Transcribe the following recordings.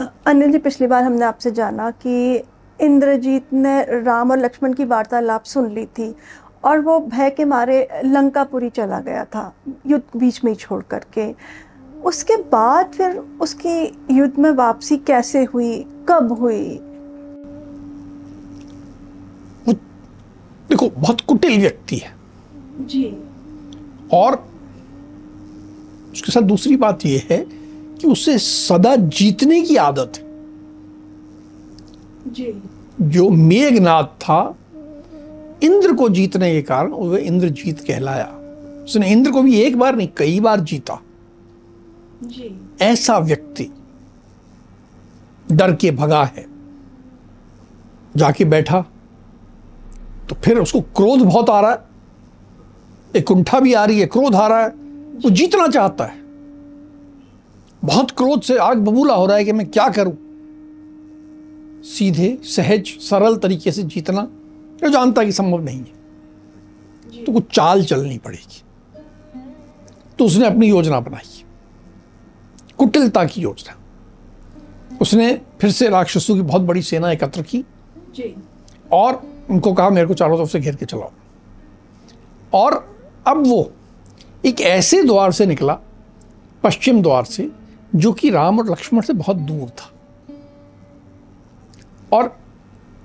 अनिल जी पिछली बार हमने आपसे जाना कि इंद्रजीत ने राम और लक्ष्मण की वार्तालाप सुन ली थी और वो भय के मारे लंकापुरी चला गया था युद्ध बीच में ही छोड़ करके। उसके बाद फिर उसकी युद्ध में वापसी कैसे हुई कब हुई? देखो बहुत कुटिल व्यक्ति है। जी। और उसके साथ दूसरी बात यह है कि उसे सदा जीतने की आदत है। जी। जो मेघनाथ था इंद्र को जीतने के कारण वह इंद्रजीत कहलाया। उसने इंद्र को भी एक बार नहीं कई बार जीता। जी। ऐसा व्यक्ति डर के भगा है। जाके बैठा तो फिर उसको क्रोध बहुत आ रहा है। एक कुंठा भी आ रही है क्रोध आ रहा है। वो जीतना चाहता है। बहुत क्रोध से आग बबूला हो रहा है कि मैं क्या करूँ? सीधे सहज सरल तरीके से जीतना जो जानता कि संभव नहीं है। तो कुछ चाल चलनी पड़ेगी। तो उसने अपनी योजना बनाई। कुटिलता की योजना। उसने फिर से राक्षसों की बहुत बड़ी सेना एकत्र की। और उनको कहा मेरे को चारों तरफ़ से घेर के चलाओ। और अब वो एक ऐसे द्वार से निकला पश्चिम द्वार से जो कि राम और लक्ष्मण से बहुत दूर था। और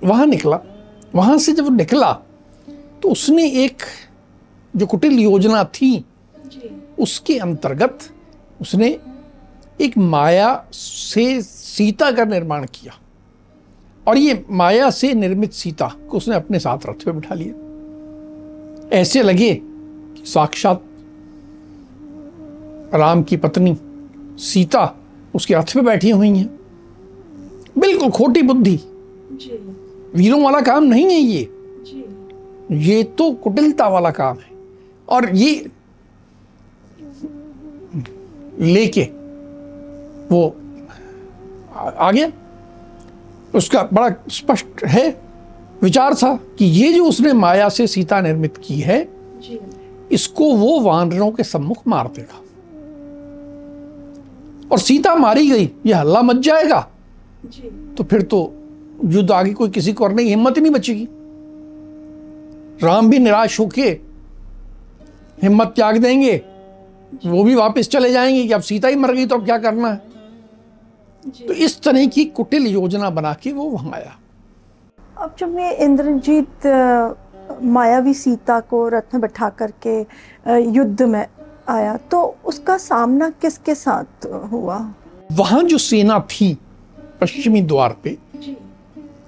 वहाँ निकला। वहाँ से जब वो निकला तो उसने एक जो कुटिल योजना थी उसके अंतर्गत उसने एक माया से सीता का निर्माण किया। और ये माया से निर्मित सीता को उसने अपने साथ रथ पे बिठा लिया ऐसे लगे कि साक्षात राम की पत्नी सीता उसके रथ पे बैठी हुई हैं। बिल्कुल खोटी बुद्धि। वीरों वाला काम नहीं है ये। जी। ये तो कुटिलता वाला काम है। और ये लेके वो आ आ गया उसका बड़ा स्पष्ट है विचार था कि ये जो उसने माया से सीता निर्मित की है जी। इसको वो वानरों के सम्मुख मार देगा। और सीता मारी गई ये हल्ला मच जाएगा। जी। तो फिर तो युद्ध आगे कोई किसी को करने की हिम्मत ही नहीं बचेगी। राम भी निराश होके हिम्मत त्याग देंगे वो भी वापस चले जाएँगे कि अब सीता ही मर गई तो अब क्या करना है? तो इस तरह की कुटिल योजना बना के वो वहाँ आया। अब जब ये इंद्रजीत मायावी सीता को रथ में बैठा करके युद्ध में आया। तो उसका सामना किसके साथ हुआ? वहाँ जो सेना थी पश्चिमी द्वार पे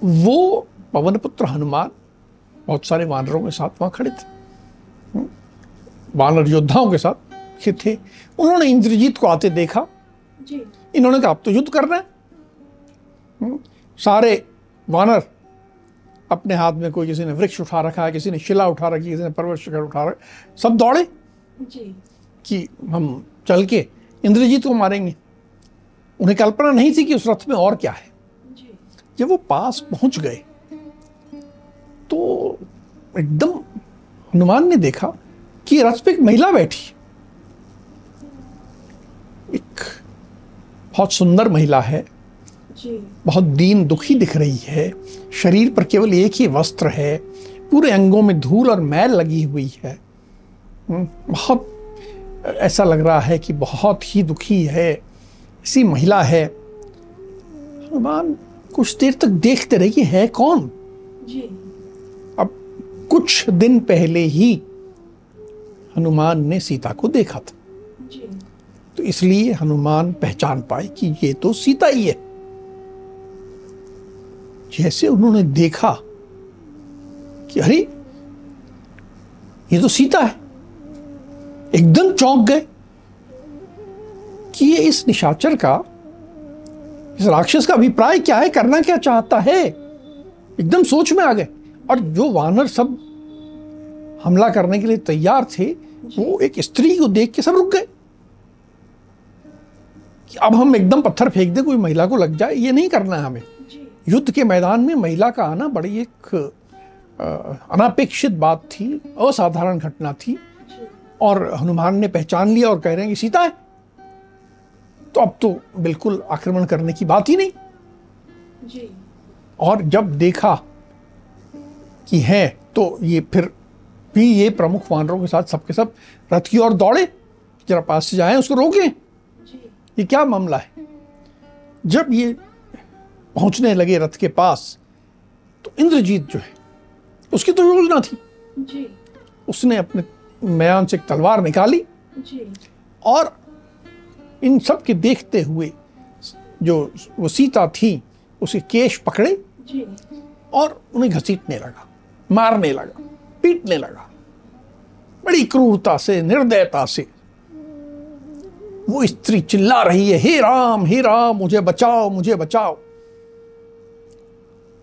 वो पवनपुत्र हनुमान बहुत सारे वानरों के साथ वहाँ खड़े थे। वानर योद्धाओं के साथ के थे। उन्होंने इंद्रजीत को आते देखा। जी। इन्होंने कहा अब तो युद्ध करना है। हम्म, सारे वानर अपने हाथ में कोई किसी ने वृक्ष उठा रखा है किसी ने शिला उठा रखी किसी ने पर्वत शिखर उठा रखा सब दौड़े। जी। कि हम चल के इंद्रजीत को मारेंगे। उन्हें कल्पना नहीं थी कि उस रथ में और क्या है। जब वो पास पहुँच गए तो एकदम हनुमान ने देखा कि रथ पे एक महिला बैठी। एक बहुत सुंदर महिला है। जी। बहुत दीन दुखी दिख रही है। शरीर पर केवल एक ही वस्त्र है। पूरे अंगों में धूल और मैल लगी हुई है। हम्म, बहुत ऐसा लग रहा है कि बहुत ही दुखी है। ऐसी महिला है। हनुमान कुछ देर तक देखते रहे कि है कौन? जी। अब कुछ दिन पहले ही हनुमान ने सीता को देखा था। जी। तो इसलिए हनुमान पहचान पाए कि ये तो सीता ही है। जैसे उन्होंने देखा कि अरे ये तो सीता है। एकदम चौंक गए कि ये इस निशाचर का इस राक्षस का अभिप्राय क्या है करना क्या चाहता है? एकदम सोच में आ गए। और जो वानर सब हमला करने के लिए तैयार थे वो एक स्त्री को देख के सब रुक गए। कि अब हम एकदम पत्थर फेंक दें कोई महिला को लग जाए ये नहीं करना है हमें। युद्ध के मैदान में महिला का आना बड़ी एक अनापेक्षित बात थी असाधारण घटना थी। और हनुमान ने पहचान लिया और कह रहे हैं कि सीता है। तो अब तो बिल्कुल आक्रमण करने की बात ही नहीं। जी। और जब देखा कि है तो ये फिर भी ये प्रमुख वानरों के साथ सबके सब रथ की ओर दौड़े जरा पास से जाए उसको रोके। ये क्या मामला है? जब ये पहुँचने लगे रथ के पास तो इंद्रजीत जो है उसकी तो योजना थी। जी। उसने अपने मैदान से एक तलवार निकाली जी। और इन सब के देखते हुए जो वो सीता थी उसे केश पकड़े जी। और उन्हें घसीटने लगा मारने लगा पीटने लगा बड़ी क्रूरता से निर्दयता से वो स्त्री चिल्ला रही है हे राम हे राम मुझे बचाओ मुझे बचाओ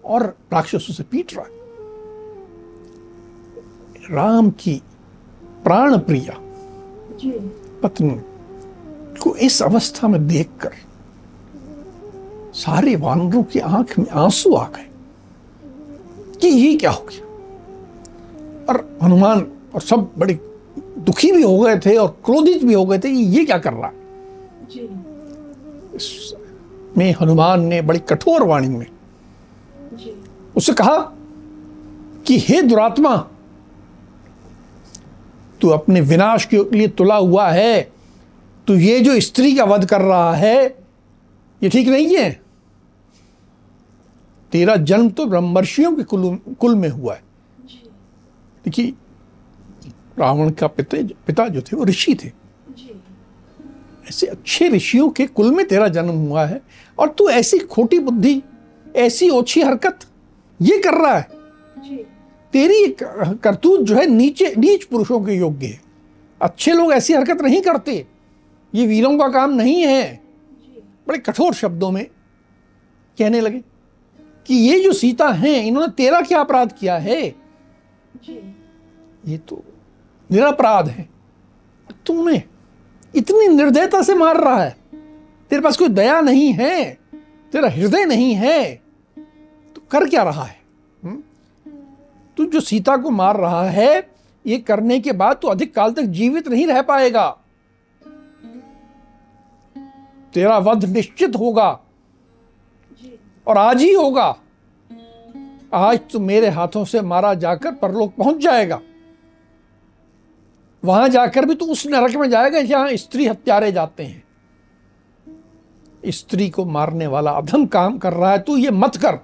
और राक्षस उसे पीट रहा है राम की प्राण प्रिया पत्नी को इस अवस्था में देखकर सारे वानरों की आँख में आँसू आ गए कि ये क्या हो गया? और हनुमान और सब बड़े दुखी भी हो गए थे और क्रोधित भी हो गए थे कि ये क्या कर रहा है? में हनुमान ने बड़ी कठोर वाणी में उसे कहा कि हे दुरात्मा तू अपने विनाश के लिए तुला हुआ है तो ये जो स्त्री का वध कर रहा है ये ठीक नहीं है? तेरा जन्म तो ब्रह्मर्षियों के कुल कुल में हुआ है। देखिए रावण का पिता पिता जो थे वो ऋषि थे। ऐसे अच्छे ऋषियों के कुल में तेरा जन्म हुआ है और तू ऐसी खोटी बुद्धि ऐसी ओछी हरकत ये कर रहा है। तेरी करतूत जो है नीचे, नीच पुरुषों के योग्य है। अच्छे लोग ऐसी हरकत नहीं करते। ये वीरों का काम नहीं है। बड़े कठोर शब्दों में कहने लगे कि ये जो सीता हैं, इन्होंने तेरा क्या अपराध किया है? ये तो निरापराध है। तुम्हें इतनी निर्दयता से मार रहा है। तेरे पास कोई दया नहीं है। तेरा हृदय नहीं है। तो कर क्या रहा हुँ? तू जो सीता को मार रहा है ये करने के बाद तो अधिक काल तक जीवित नहीं रह पाएगा। तेरा वध निश्चित होगा और आज ही होगा। आज तो मेरे हाथों से मारा जाकर परलोक पहुँच जाएगा। वहाँ जाकर भी तो उस नरक में जाएगा जहाँ स्त्री हत्यारे जाते हैं। स्त्री को मारने वाला अधम काम कर रहा है तू ये मत कर।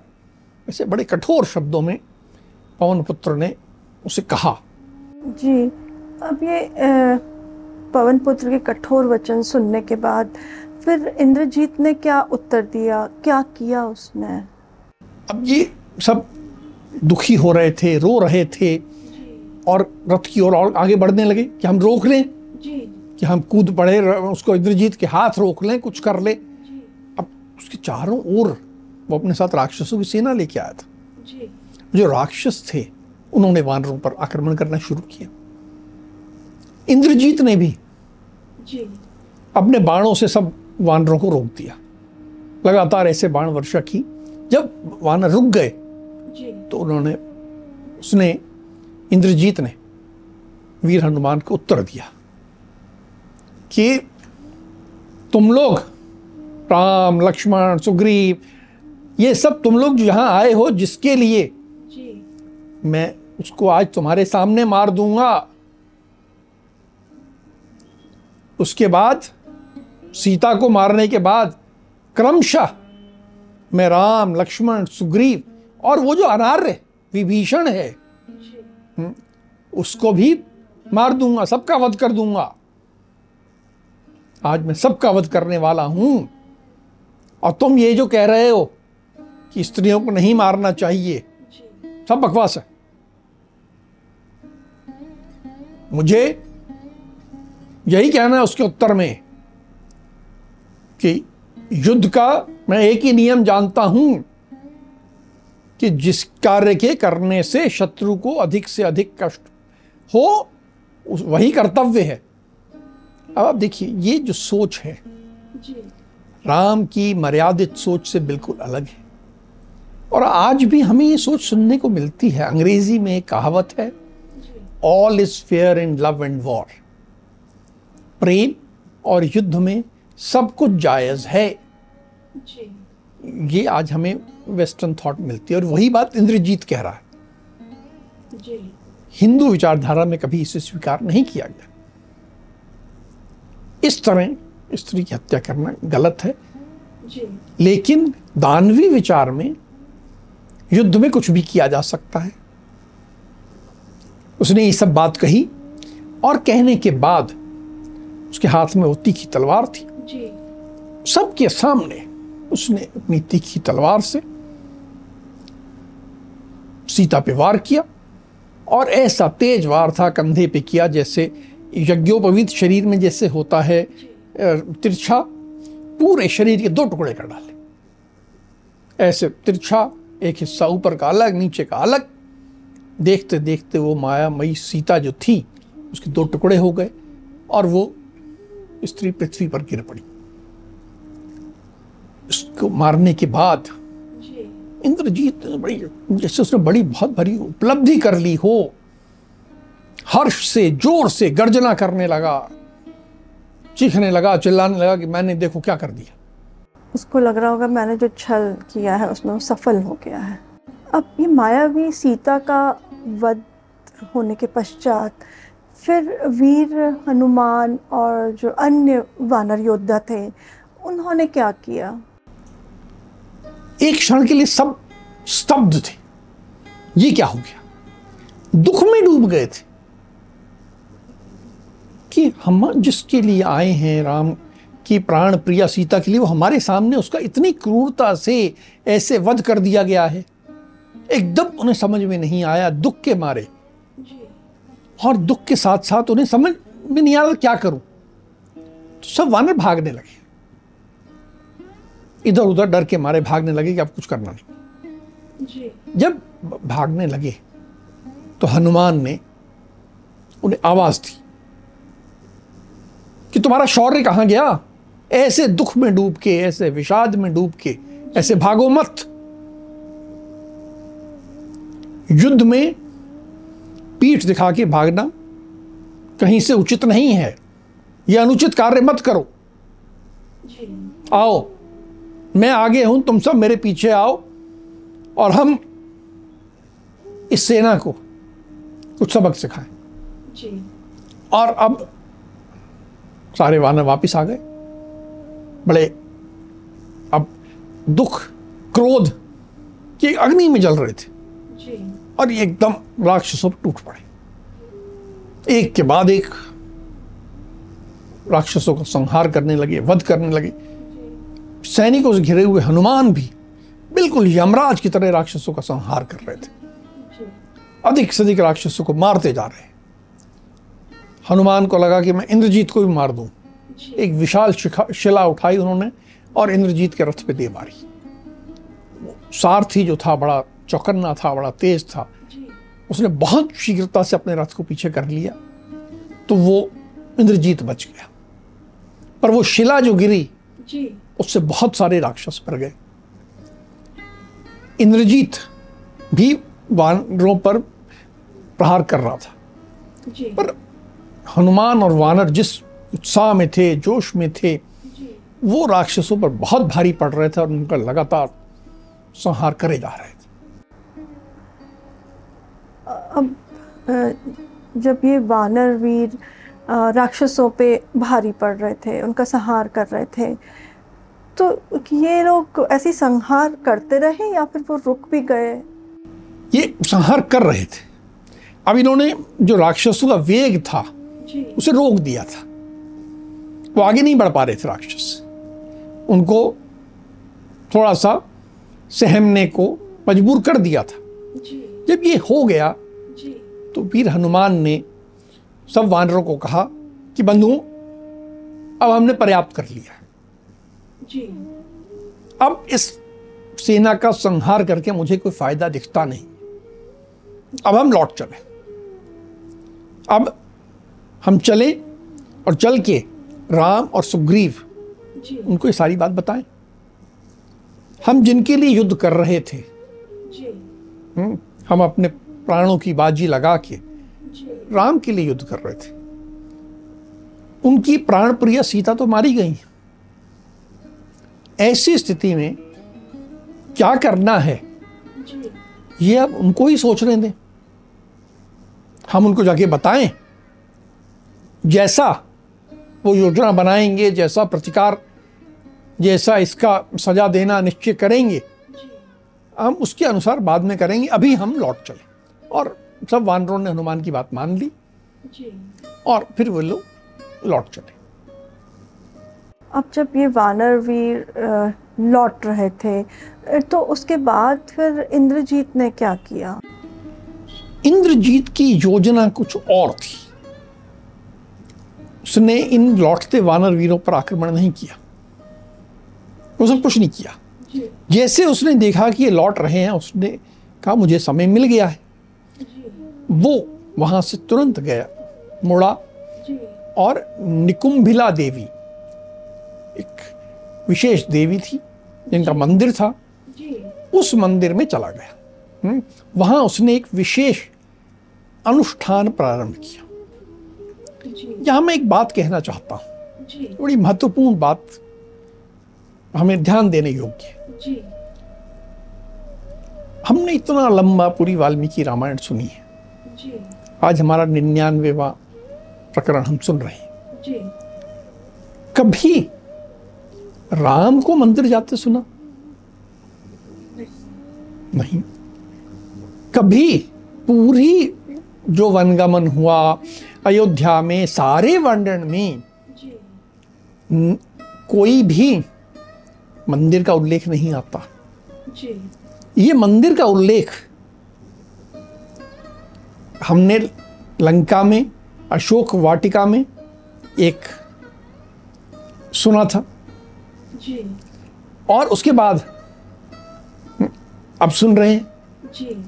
ऐसे बड़े कठोर शब्दों में पवन पुत्र ने उसे कहा। जी अब ये पवन पुत्र के कठोर वचन सुनने के बाद फिर इंद्रजीत ने क्या उत्तर दिया? क्या किया उसने? अब ये सब दुखी हो रहे थे रो रहे थे और रथ की ओर और आगे बढ़ने लगे कि हम रोक लें? जी। कि हम कूद पड़े उसको इंद्रजीत के हाथ रोक लें कुछ कर ले? अब उसके चारों ओर वो अपने साथ राक्षसों की सेना लेके आया था। जी। राक्षस थे उन्होंने वानरों पर आक्रमण करना शुरू किया इंद्रजीत ने भी जी। अपने बाणों से सब वानरों को रोक दिया लगातार ऐसे बाण वर्षा की जब वानर रुक गए तो उन्होंने उसने इंद्रजीत ने वीर हनुमान को उत्तर दिया कि तुम लोग राम लक्ष्मण सुग्रीव ये सब तुम लोग जो यहाँ आए हो जिसके लिए मैं उसको आज तुम्हारे सामने मार दूँगा। उसके बाद सीता को मारने के बाद क्रमशः मैं राम लक्ष्मण सुग्रीव और वो जो अनार्य विभीषण है हम्म, उसको भी मार दूँगा सबका वध कर दूँगा। आज मैं सबका वध करने वाला हूँ। और तुम ये जो कह रहे हो कि स्त्रियों को नहीं मारना चाहिए सब बकवास है। मुझे यही कहना है उसके उत्तर में कि युद्ध का मैं एक ही नियम जानता हूँ कि जिस कार्य के करने से शत्रु को अधिक से अधिक कष्ट हो उस वही कर्तव्य है। अब आप देखिए ये जो सोच है राम की मर्यादित सोच से बिल्कुल अलग है। और आज भी हमें ये सोच सुनने को मिलती है। अंग्रेज़ी में एक कहावत है all is fair in love and war प्रेम और युद्ध में सब कुछ जायज़ है। जी। ये आज हमें वेस्टर्न थॉट मिलती है और वही बात इंद्रजीत कह रहा है। हिंदू विचारधारा में कभी इसे स्वीकार नहीं किया गया। इस तरह स्त्री की हत्या करना गलत है। जी। लेकिन दानवी विचार में युद्ध में कुछ भी किया जा सकता है। उसने ये सब बात कही और कहने के बाद उसके हाथ में वो तीखी तलवार थी। सबके सामने उसने अपनी तीखी तलवार से सीता पे वार किया और ऐसा तेज वार था कंधे पे किया जैसे यज्ञोपवीत शरीर में जैसे होता है तिरछा पूरे शरीर के दो टुकड़े कर डाले। ऐसे तिरछा एक हिस्सा ऊपर का अलग नीचे का अलग। देखते देखते वो माया मई सीता जो थी उसके दो टुकड़े हो गए और वो स्त्री पृथ्वी पर गिर पड़ी। उसको मारने के बाद इंद्रजीत ने बड़ी जैसे उसने बड़ी बहुत बड़ी उपलब्धि कर ली हो। हर्ष से ज़ोर से गर्जना करने लगा चीखने लगा चिल्लाने लगा कि मैंने देखो क्या कर दिया। उसको लग रहा होगा मैंने जो छल किया है उसमें सफल हो गया है। अब ये मायावी सीता का वध होने के पश्चात फिर वीर, हनुमान और जो अन्य वानर योद्धा थे, उन्होंने क्या किया? एक क्षण के लिए सब स्तब्ध थे। ये क्या हो गया? दुख में डूब गए थे। कि हम जिसके लिए आए हैं, राम की प्राण प्रिया सीता के लिए वो हमारे सामने उसका इतनी क्रूरता से ऐसे वध कर दिया गया है। एकदम उन्हें समझ में नहीं आया दुख के मारे। और दुख के साथ साथ उन्हें समझ में नहीं आ रहा क्या करूँ? तो सब वानर भागने लगे। इधर उधर डर के मारे भागने लगे कि अब कुछ करना नहीं। जी। जब भागने लगे तो हनुमान ने उन्हें आवाज़ दी कि तुम्हारा शौर्य कहाँ गया? ऐसे दुख में डूब के ऐसे विषाद में डूब के ऐसे भागो मत। युद्ध में पीठ दिखा के भागना कहीं से उचित नहीं है। यह अनुचित कार्य मत करो। आओ मैं आगे हूँ तुम सब मेरे पीछे आओ और हम इस सेना को कुछ सबक सिखाएँ। और अब सारे वानर वापस आ गए। बड़े अब दुख क्रोध की अग्नि में जल रहे थे। जी। और ये एकदम राक्षसों पर टूट पड़े। एक के बाद एक राक्षसों का संहार करने लगे वध करने लगे। सैनिकों से घिरे हुए हनुमान भी बिल्कुल यमराज की तरह राक्षसों का संहार कर रहे थे। अधिक से अधिक राक्षसों को मारते जा रहे हैं। हनुमान को लगा कि मैं इंद्रजीत को भी मार दूँ। एक विशाल शिला उठाई उन्होंने और इंद्रजीत के रथ पे दे मारी। सारथी जो था बड़ा चौकन्ना था बड़ा तेज था उसने बहुत शीघ्रता से अपने रथ को पीछे कर लिया तो वो इंद्रजीत बच गया। पर वो शिला जो गिरी जी। उससे बहुत सारे राक्षस मर गए। इंद्रजीत भी वानरों पर प्रहार कर रहा था। जी। पर हनुमान और वानर जिस उत्साह में थे जोश में थे। वो राक्षसों पर बहुत भारी पड़ रहे थे और उनका लगातार संहार करे जा रहे थे। अब जब ये वानर वीर राक्षसों पे भारी पड़ रहे थे उनका संहार कर रहे थे तो ये लोग ऐसी संहार करते रहे या फिर वो रुक भी गए? ये संहार कर रहे थे। अब इन्होंने जो राक्षसों का वेग था जी। उसे रोक दिया था। वो आगे नहीं बढ़ पा रहे थे राक्षस। उनको थोड़ा सा सहमने को मजबूर कर दिया था। जी। जब ये हो गया जी। तो वीर हनुमान ने सब वानरों को कहा कि बंधुओं अब हमने पर्याप्त कर लिया जी। अब इस सेना का संहार करके मुझे कोई फ़ायदा दिखता नहीं। अब हम लौट चले। अब हम चले और चल के राम और सुग्रीव जी। उनको ये सारी बात बताएँ। हम जिनके लिए युद्ध कर रहे थे जी। हम्म, हम अपने प्राणों की बाजी लगा के जी। राम के लिए युद्ध कर रहे थे। उनकी प्राण प्रिय सीता तो मारी गई। ऐसी स्थिति में क्या करना है? ये अब उनको ही सोचने दें। हम उनको जाके बताएँ। जैसा वो योजना बनाएँगे जैसा प्रतिकार जैसा इसका सजा देना निश्चय करेंगे। हम उसके अनुसार बाद में करेंगे। अभी हम लौट चले और सब वानरों ने हनुमान की बात मान ली जी। और फिर वो लोग लौट चले। अब जब ये वानर वीर लौट रहे थे तो उसके बाद फिर इंद्रजीत ने क्या किया? इंद्रजीत की योजना कुछ और थी। उसने इन लौटते वानर वीरों पर आक्रमण नहीं किया। उसने कुछ नहीं किया। जैसे उसने देखा कि ये लौट रहे हैं उसने कहा मुझे समय मिल गया है। वो वहाँ से तुरंत गया मुड़ा और निकुंभिला देवी एक विशेष देवी थी जिनका मंदिर था उस मंदिर में चला गया। हम्म, वहाँ उसने एक विशेष अनुष्ठान प्रारंभ किया। यहाँ मैं एक बात कहना चाहता हूँ। जी। बड़ी महत्वपूर्ण बात हमें ध्यान देने योग्य है। हमने इतना लंबा पूरी वाल्मीकि रामायण सुनी है। जी। आज हमारा निन्यानवेवा प्रकरण हम सुन रहे हैं। जी। कभी राम को मंदिर जाते सुना? नहीं। कभी पूरी जो वनगमन हुआ अयोध्या में सारे वर्णन में न- कोई भी मंदिर का उल्लेख नहीं आता। जी। ये मंदिर का उल्लेख हमने लंका में अशोक वाटिका में एक सुना था। जी। और उसके बाद अब सुन रहे हैं। जी।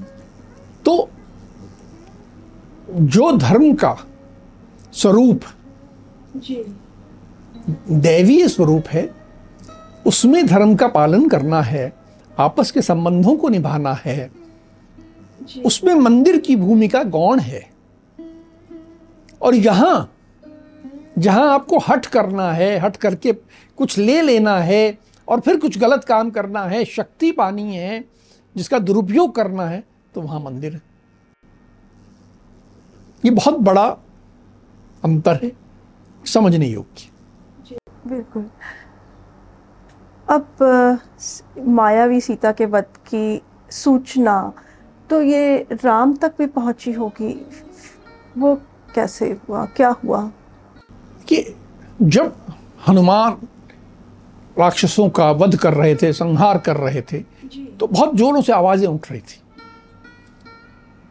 तो जो धर्म का स्वरूप। दैवीय स्वरूप है उसमें धर्म का पालन करना है आपस के संबंधों को निभाना है। उसमें मंदिर की भूमिका गौण है। और यहाँ जहाँ आपको हट करना है हट करके कुछ ले लेना है और फिर कुछ गलत काम करना है शक्ति पानी है जिसका दुरुपयोग करना है तो वहाँ मंदिर है। ये बहुत बड़ा अंतर है। समझने योग्य। बिल्कुल। अब मायावी सीता के वध की सूचना तो ये राम तक भी पहुँची होगी वो कैसे हुआ क्या हुआ? कि जब हनुमान राक्षसों का वध कर रहे थे संहार कर रहे थे जी। तो बहुत जोरों से आवाज़ें उठ रही थी।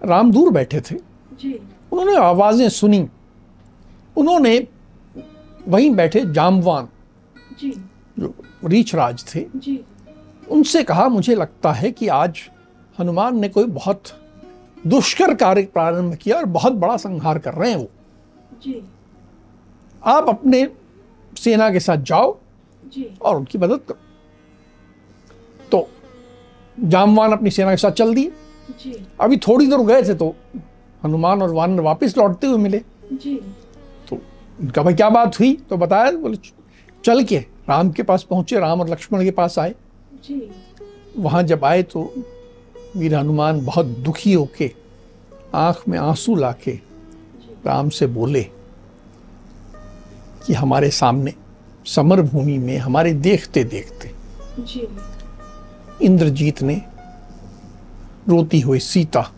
राम दूर बैठे थे। जी। उन्होंने आवाज़ें सुनी। उन्होंने वहीं बैठे जामवान जी। जो रीछराज थे जी। उनसे कहा मुझे लगता है कि आज हनुमान ने कोई बहुत दुष्कर कार्य प्रारंभ किया और बहुत बड़ा संहार कर रहे हैं वो। जी। आप अपने सेना के साथ जाओ जी। और उनकी मदद करो। तो जामवान अपनी सेना के साथ चल दिए। जी। अभी थोड़ी दूर गए थे तो हनुमान और वानर वापस लौटते हुए मिले। जी। उनका भाई क्या बात हुई? तो बताया बोले चल के राम के पास पहुँचे राम और लक्ष्मण के पास आए। जी। वहाँ जब आए तो वीर हनुमान बहुत दुखी होके आँख में आँसू लाके राम से बोले कि हमारे सामने समर भूमि में हमारे देखते देखते जी। इंद्रजीत ने रोती हुई सीता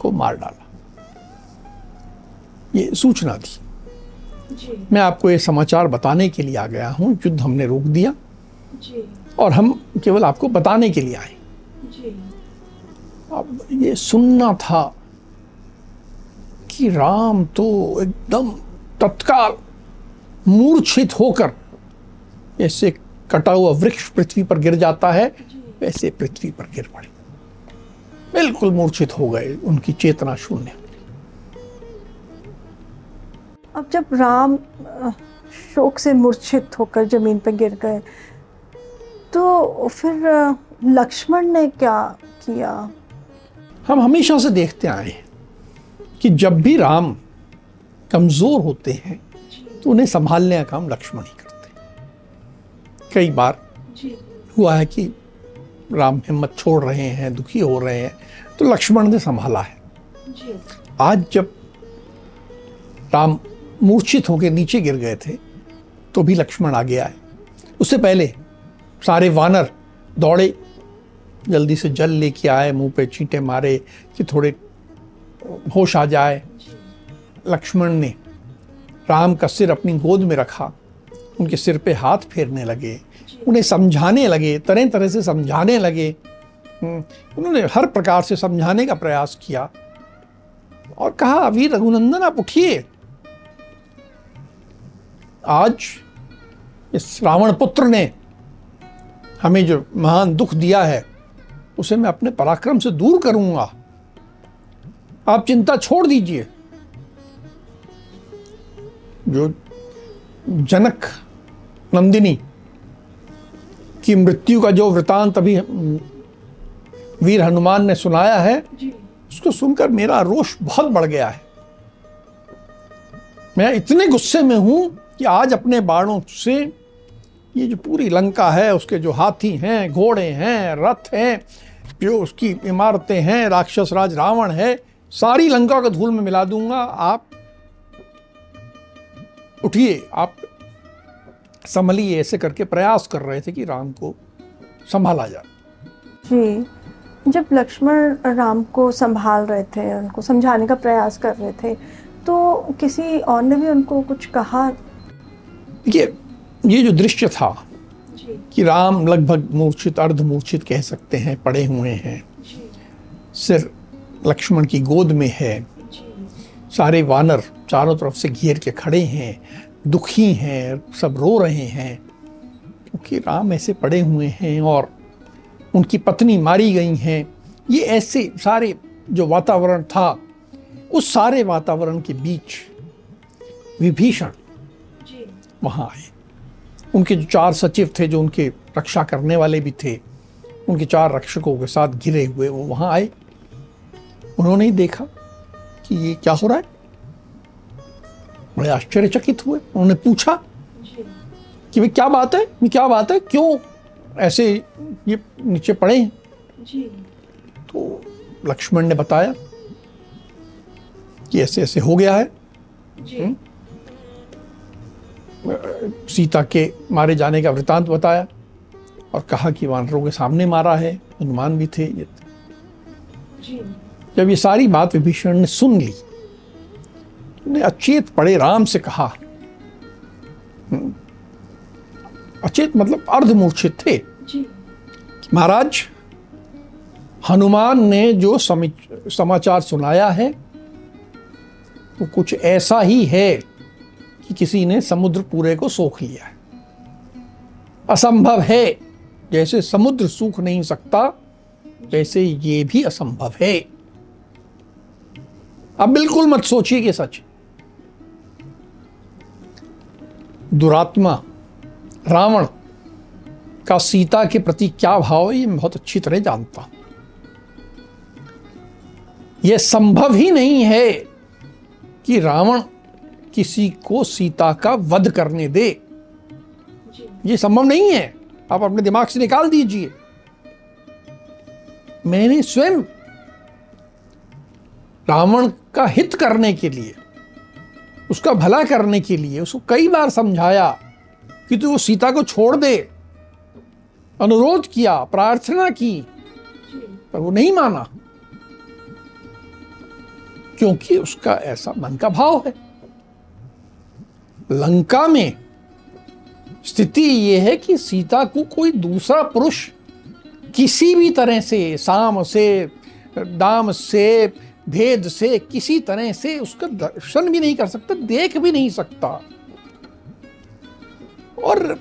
को मार डाला। ये सूचना दी मैं आपको ये समाचार बताने के लिए आ गया हूँ। युद्ध हमने रोक दिया। जी। और हम केवल आपको बताने के लिए आए। जी। अब ये सुनना था कि राम तो एकदम तत्काल मूर्छित होकर ऐसे कटा हुआ वृक्ष पृथ्वी पर गिर जाता है। वैसे पृथ्वी पर गिर पड़े। बिल्कुल मूर्छित हो गए उनकी चेतना शून्य। अब जब राम शोक से मूर्छित होकर ज़मीन पर गिर गए तो फिर लक्ष्मण ने क्या किया? हम हमेशा से देखते आए हैं कि जब भी राम कमज़ोर होते हैं तो उन्हें संभालने का काम लक्ष्मण ही करते हैं। कई बार हुआ है कि राम हिम्मत छोड़ रहे हैं दुखी हो रहे हैं तो लक्ष्मण ने संभाला है। आज जब राम मूर्छित होकर नीचे गिर गए थे तो भी लक्ष्मण आगे आए। उससे पहले सारे वानर दौड़े जल्दी से जल लेके आए मुँह पे चींटे मारे कि थोड़े होश आ जाए। लक्ष्मण ने राम का सिर अपनी गोद में रखा उनके सिर पे हाथ फेरने लगे उन्हें समझाने लगे तरह तरह से समझाने लगे। हम्म, उन्होंने हर प्रकार से समझाने का प्रयास किया और कहा अभी रघुनंदन आप उठिए आज इस रावण पुत्र ने हमें जो महान दुख दिया है उसे मैं अपने पराक्रम से दूर करूँगा। आप चिंता छोड़ दीजिए। जो जनक नंदिनी की मृत्यु का जो वृतांत अभी वीर हनुमान ने सुनाया है उसको सुनकर मेरा रोष बहुत बढ़ गया है। मैं इतने गुस्से में हूँ कि आज अपने बाणों से ये जो पूरी लंका है, उसके जो हाथी हैं, घोड़े हैं, रथ हैं, जो उसकी इमारतें हैं, राक्षस राज रावण है, सारी लंका को धूल में मिला दूँगा। आप उठिए, आप संभलिए, ऐसे करके प्रयास कर रहे थे कि राम को संभाला जाए। जी, जब लक्ष्मण राम को संभाल रहे थे, उनको समझाने का प्रयास कर रहे थे तो किसी और ने भी उनको कुछ कहा ये ये जो दृश्य था कि राम लगभग मूर्छित अर्ध मूर्छित कह सकते हैं पड़े हुए हैं। सिर लक्ष्मण की गोद में है। सारे वानर चारों तरफ़ से घेर के खड़े हैं दुखी हैं सब रो रहे हैं। क्योंकि राम ऐसे पड़े हुए हैं और उनकी पत्नी मारी गई हैं। ये ऐसे सारे जो वातावरण था उस सारे वातावरण के बीच विभीषण वहाँ आए। उनके जो चार सचिव थे जो उनके रक्षा करने वाले भी थे उनके चार रक्षकों के साथ घिरे हुए वो वहाँ आए। उन्होंने ही देखा कि ये क्या हो रहा है। बड़े आश्चर्यचकित हुए। उन्होंने पूछा कि भाई क्या बात है? ये क्या बात है? क्यों ऐसे ये नीचे पड़े हैं? तो लक्ष्मण ने बताया कि ऐसे ऐसे हो गया है। हम्म। सीता के मारे जाने का वृतांत बताया और कहा कि वानरों के सामने मारा है हनुमान भी थे ये। जब ये सारी बात विभीषण ने सुन ली ने अचेत पड़े राम से कहा हम्म, अचेत मतलब अर्धमूर्छित थे। महाराज हनुमान ने जो समाचार सुनाया है वो तो कुछ ऐसा ही है कि किसी ने समुद्र पूरे को सोख लिया है। असंभव है। जैसे समुद्र सूख नहीं सकता, वैसे ये भी असंभव है। अब बिल्कुल मत सोचिए कि सच। दुरात्मा, रावण का सीता के प्रति क्या भाव है, ये मैं बहुत अच्छी तरह जानता हूँ। यह संभव ही नहीं है कि रावण किसी को सीता का वध करने दे। ये संभव नहीं है। आप अपने दिमाग से निकाल दीजिए। मैंने स्वयं रावण का हित करने के लिए उसका भला करने के लिए उसको कई बार समझाया कि तू वो सीता को छोड़ दे। अनुरोध किया प्रार्थना की पर वो नहीं माना। क्योंकि उसका ऐसा मन का भाव है। लंका में स्थिति यह है कि सीता को कोई दूसरा पुरुष किसी भी तरह से साम से दाम से भेद से किसी तरह से उसका दर्शन भी नहीं कर सकता देख भी नहीं सकता। और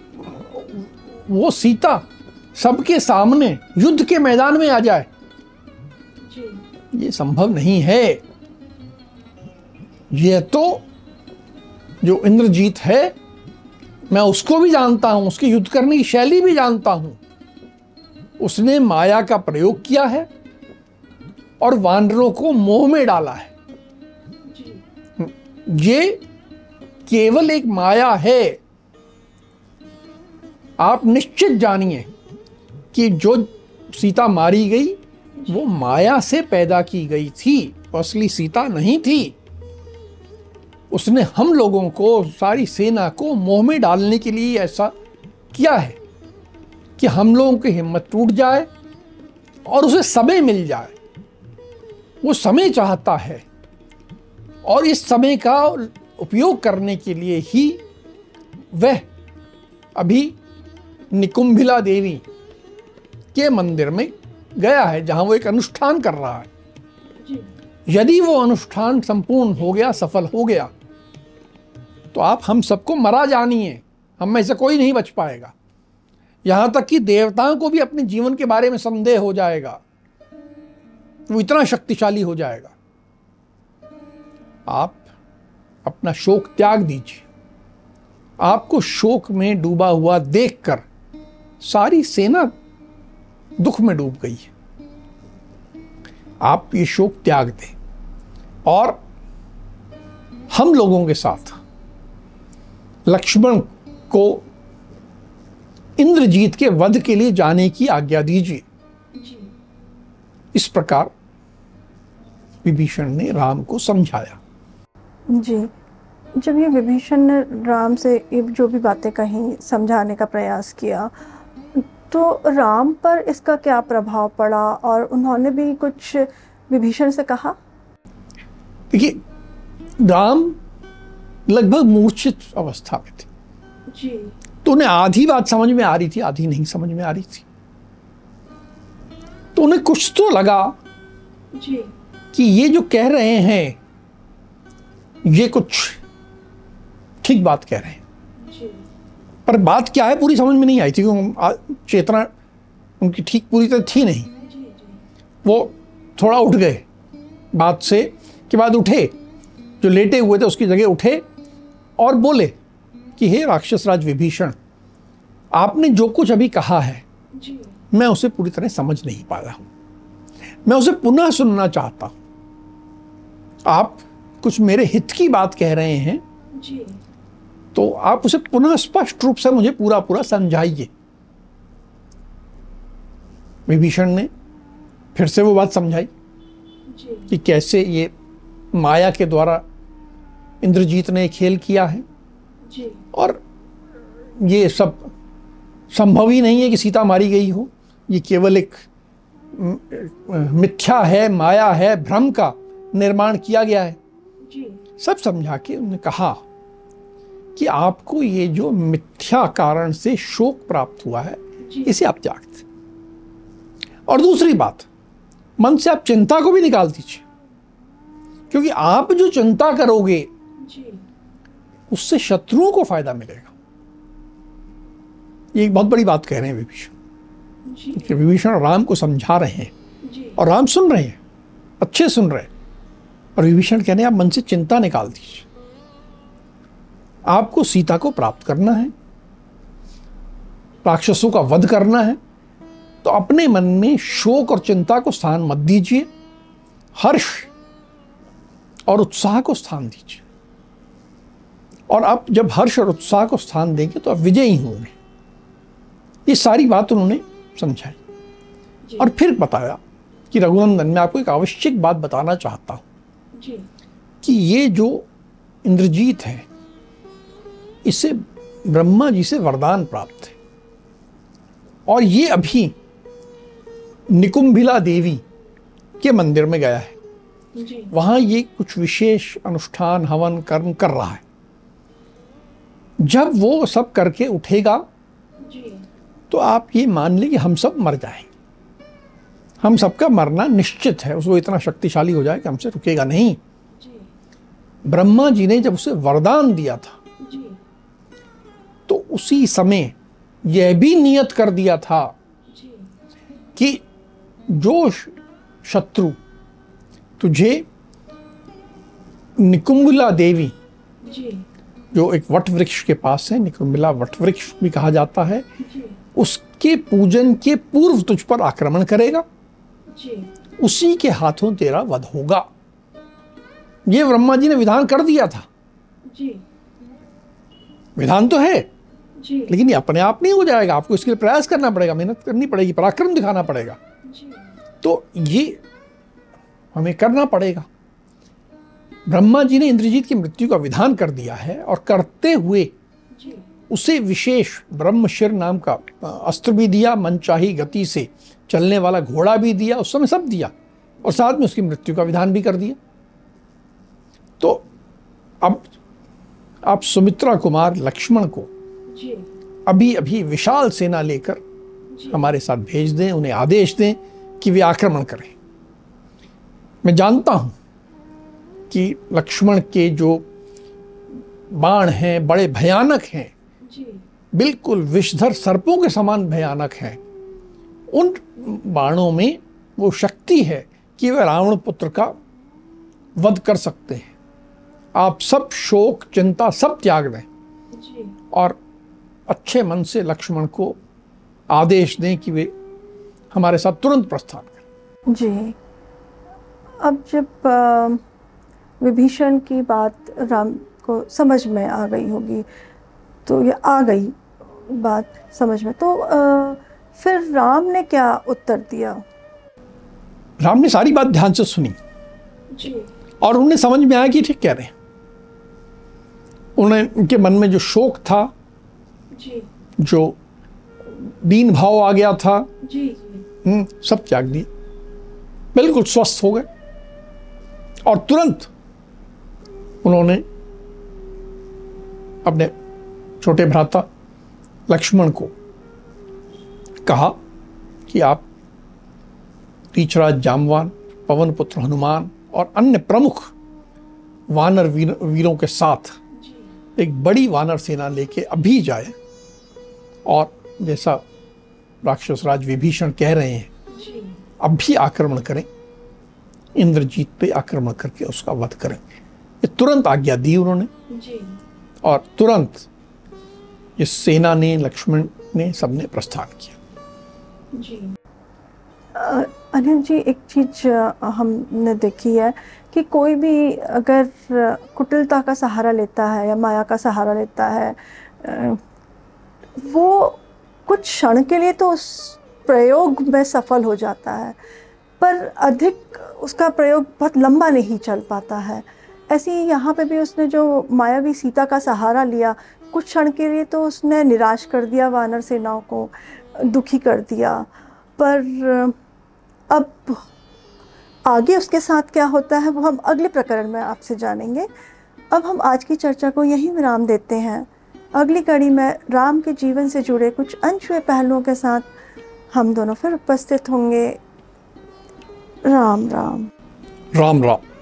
वो सीता सबके सामने युद्ध के मैदान में आ जाए। ये संभव नहीं है। यह तो जो इंद्रजीत है, मैं उसको भी जानता हूँ, उसकी युद्ध करने की शैली भी जानता हूँ। उसने माया का प्रयोग किया है और वानरों को मोह में डाला है। ये केवल एक माया है। आप निश्चित जानिए कि जो सीता मारी गई, वो माया से पैदा की गई थी असली सीता नहीं थी। उसने हम लोगों को सारी सेना को मोह में डालने के लिए ऐसा किया है कि हम लोगों की हिम्मत टूट जाए और उसे समय मिल जाए। वो समय चाहता है और इस समय का उपयोग करने के लिए ही वह अभी निकुंभिला देवी के मंदिर में गया है जहाँ वो एक अनुष्ठान कर रहा है। यदि वो अनुष्ठान संपूर्ण हो गया सफल हो गया तो आप हम सबको मरा जानिए। हम में से कोई नहीं बच पाएगा। यहाँ तक कि देवताओं को भी अपने जीवन के बारे में संदेह हो जाएगा। वो इतना शक्तिशाली हो जाएगा। आप अपना शोक त्याग दीजिए। आपको शोक में डूबा हुआ देखकर सारी सेना दुख में डूब गई है। आप ये शोक त्याग दें। और हम लोगों के साथ लक्ष्मण को इंद्रजीत के वध के लिए जाने की आज्ञा दीजिए। इस प्रकार विभीषण ने राम को समझाया। जी। जब ये विभीषण ने राम से ये जो भी बातें कही समझाने का प्रयास किया तो राम पर इसका क्या प्रभाव पड़ा और उन्होंने भी कुछ विभीषण से कहा? देखिए राम लगभग मूर्छित अवस्था में थे। जी। तो उन्हें आधी बात समझ में आ रही थी आधी नहीं समझ में आ रही थी। तो उन्हें कुछ तो लगा जी। कि ये जो कह रहे हैं ये कुछ ठीक बात कह रहे हैं। जी। पर बात क्या है पूरी समझ में नहीं आई थी। क्योंकि चेतना उनकी ठीक पूरी तरह थी नहीं। वो थोड़ा उठ गए। बात से के बाद उठे। जो लेटे हुए थे उसकी जगह उठे। और बोले कि हे राक्षस राज विभीषण आपने जो कुछ अभी कहा है जी। मैं उसे पूरी तरह समझ नहीं पाया हूँ। मैं उसे पुनः सुनना चाहता हूँ। आप कुछ मेरे हित की बात कह रहे हैं? जी। तो आप उसे पुनः स्पष्ट रूप से मुझे पूरा पूरा समझाइए। विभीषण ने फिर से वो बात समझाई कि कैसे ये माया के द्वारा इंद्रजीत ने खेल किया है। जी। और ये सब संभव ही नहीं है कि सीता मारी गई हो। ये केवल एक मिथ्या है माया है भ्रम का निर्माण किया गया है। जी। सब समझा के उन्होंने कहा कि आपको ये जो मिथ्या कारण से शोक प्राप्त हुआ है इसे आप त्याग दें और दूसरी बात मन से आप चिंता को भी निकाल दीजिए। क्योंकि आप जो चिंता करोगे उससे शत्रुओं को फ़ायदा मिलेगा। ये एक बहुत बड़ी बात कह रहे हैं विभीषण। जी। विभीषण राम को समझा रहे हैं और राम सुन रहे हैं अच्छे सुन रहे हैं। और विभीषण कह रहे हैं आप मन से चिंता निकाल दीजिए। आपको सीता को प्राप्त करना है राक्षसों का वध करना है तो अपने मन में शोक और चिंता को स्थान मत दीजिए हर्ष और उत्साह को स्थान दीजिए। और आप जब हर्ष और उत्साह को स्थान देंगे तो आप विजयी होंगे। ये सारी बात उन्होंने समझाई। और फिर बताया कि रघुनंदन मैं आपको एक आवश्यक बात बताना चाहता हूँ। कि ये जो इंद्रजीत है इसे ब्रह्मा जी से वरदान प्राप्त है। और ये अभी निकुंभिला देवी के मंदिर में गया है। जी। वहाँ ये कुछ विशेष अनुष्ठान हवन कर्म कर रहा है। जब वो सब करके उठेगा जी। तो आप ये मान लें कि हम सब मर जाएँगे हम सबका मरना निश्चित है। उसको इतना शक्तिशाली हो जाए कि हमसे रुकेगा नहीं। जी। ब्रह्मा जी ने जब उसे वरदान दिया था जी। तो उसी समय यह भी नियत कर दिया था कि जो शत्रु तुझे निकुंबला देवी जो एक वट वृक्ष के पास है निकुंबला वट वृक्ष भी कहा जाता है उसके पूजन के पूर्व तुझ पर आक्रमण करेगा। उसी के हाथों तेरा वध होगा। ये ब्रह्मा जी ने विधान कर दिया था। विधान तो है जी। लेकिन ये अपने आप नहीं हो जाएगा। आपको इसके लिए प्रयास करना पड़ेगा मेहनत करनी पड़ेगी पराक्रम दिखाना पड़ेगा। तो ये हमें करना पड़ेगा। ब्रह्मा जी ने इंद्रजीत की मृत्यु का विधान कर दिया है और करते हुए उसे विशेष ब्रह्मशिर नाम का अस्त्र भी दिया मनचाही गति से चलने वाला घोड़ा भी दिया उस समय सब दिया और साथ में उसकी मृत्यु का विधान भी कर दिया। तो अब आप सुमित्रा कुमार लक्ष्मण को अभी अभी विशाल सेना लेकर हमारे साथ भेज दें उन्हें आदेश दें कि वे आक्रमण करें। मैं जानता हूँ कि लक्ष्मण के जो बाण हैं बड़े भयानक हैं बिल्कुल विषधर सर्पों के समान भयानक हैं। उन बाणों में वो शक्ति है कि वे रावण पुत्र का वध कर सकते हैं। आप सब शोक चिंता सब त्याग दें। और अच्छे मन से लक्ष्मण को आदेश दें कि वे हमारे साथ तुरंत प्रस्थान करें। जी। अब जब विभीषण की बात राम को समझ में आ गई होगी। तो ये आ गई बात समझ में। तो आ, फिर राम ने क्या उत्तर दिया? राम ने सारी बात ध्यान से सुनी। जी। और उन्हें समझ में आया कि ठीक कह रहे हैं। उन्हें उनके मन में जो शोक था जी। जो दीन भाव आ गया था जी। हम्म, सब त्याग दिए। बिल्कुल स्वस्थ हो गए। और तुरंत उन्होंने अपने छोटे भ्राता लक्ष्मण को कहा कि आप तीचराज जामवान पवन पुत्र हनुमान और अन्य प्रमुख वानर वीर, वीरों के साथ एक बड़ी वानर सेना लेके अभी जाए और जैसा राक्षस राज विभीषण कह रहे हैं अब भी आक्रमण करें इंद्रजीत पे आक्रमण करके उसका वध करें। ये तुरंत आज्ञा दी उन्होंने। और तुरंत इस सेना ने लक्ष्मण ने सबने प्रस्थान किया। जी। अनिल जी एक चीज़ हमने देखी है कि कोई भी अगर कुटिलता का सहारा लेता है या माया का सहारा लेता है वो कुछ क्षण के लिए तो उस प्रयोग में सफल हो जाता है पर अधिक उसका प्रयोग बहुत लंबा नहीं चल पाता है। ऐसे ही यहाँ पे भी उसने जो मायावी सीता का सहारा लिया, कुछ क्षण के लिए तो उसने निराश कर दिया वानर सेनाओं को, दुखी कर दिया। पर, अब आगे उसके साथ क्या होता है वो हम अगले प्रकरण में आपसे जानेंगे। अब हम आज की चर्चा को यहीं विराम देते हैं। अगली कड़ी में राम के जीवन से जुड़े कुछ अनछुए पहलुओं के साथ हम दोनों फिर उपस्थित होंगे। राम राम। राम राम।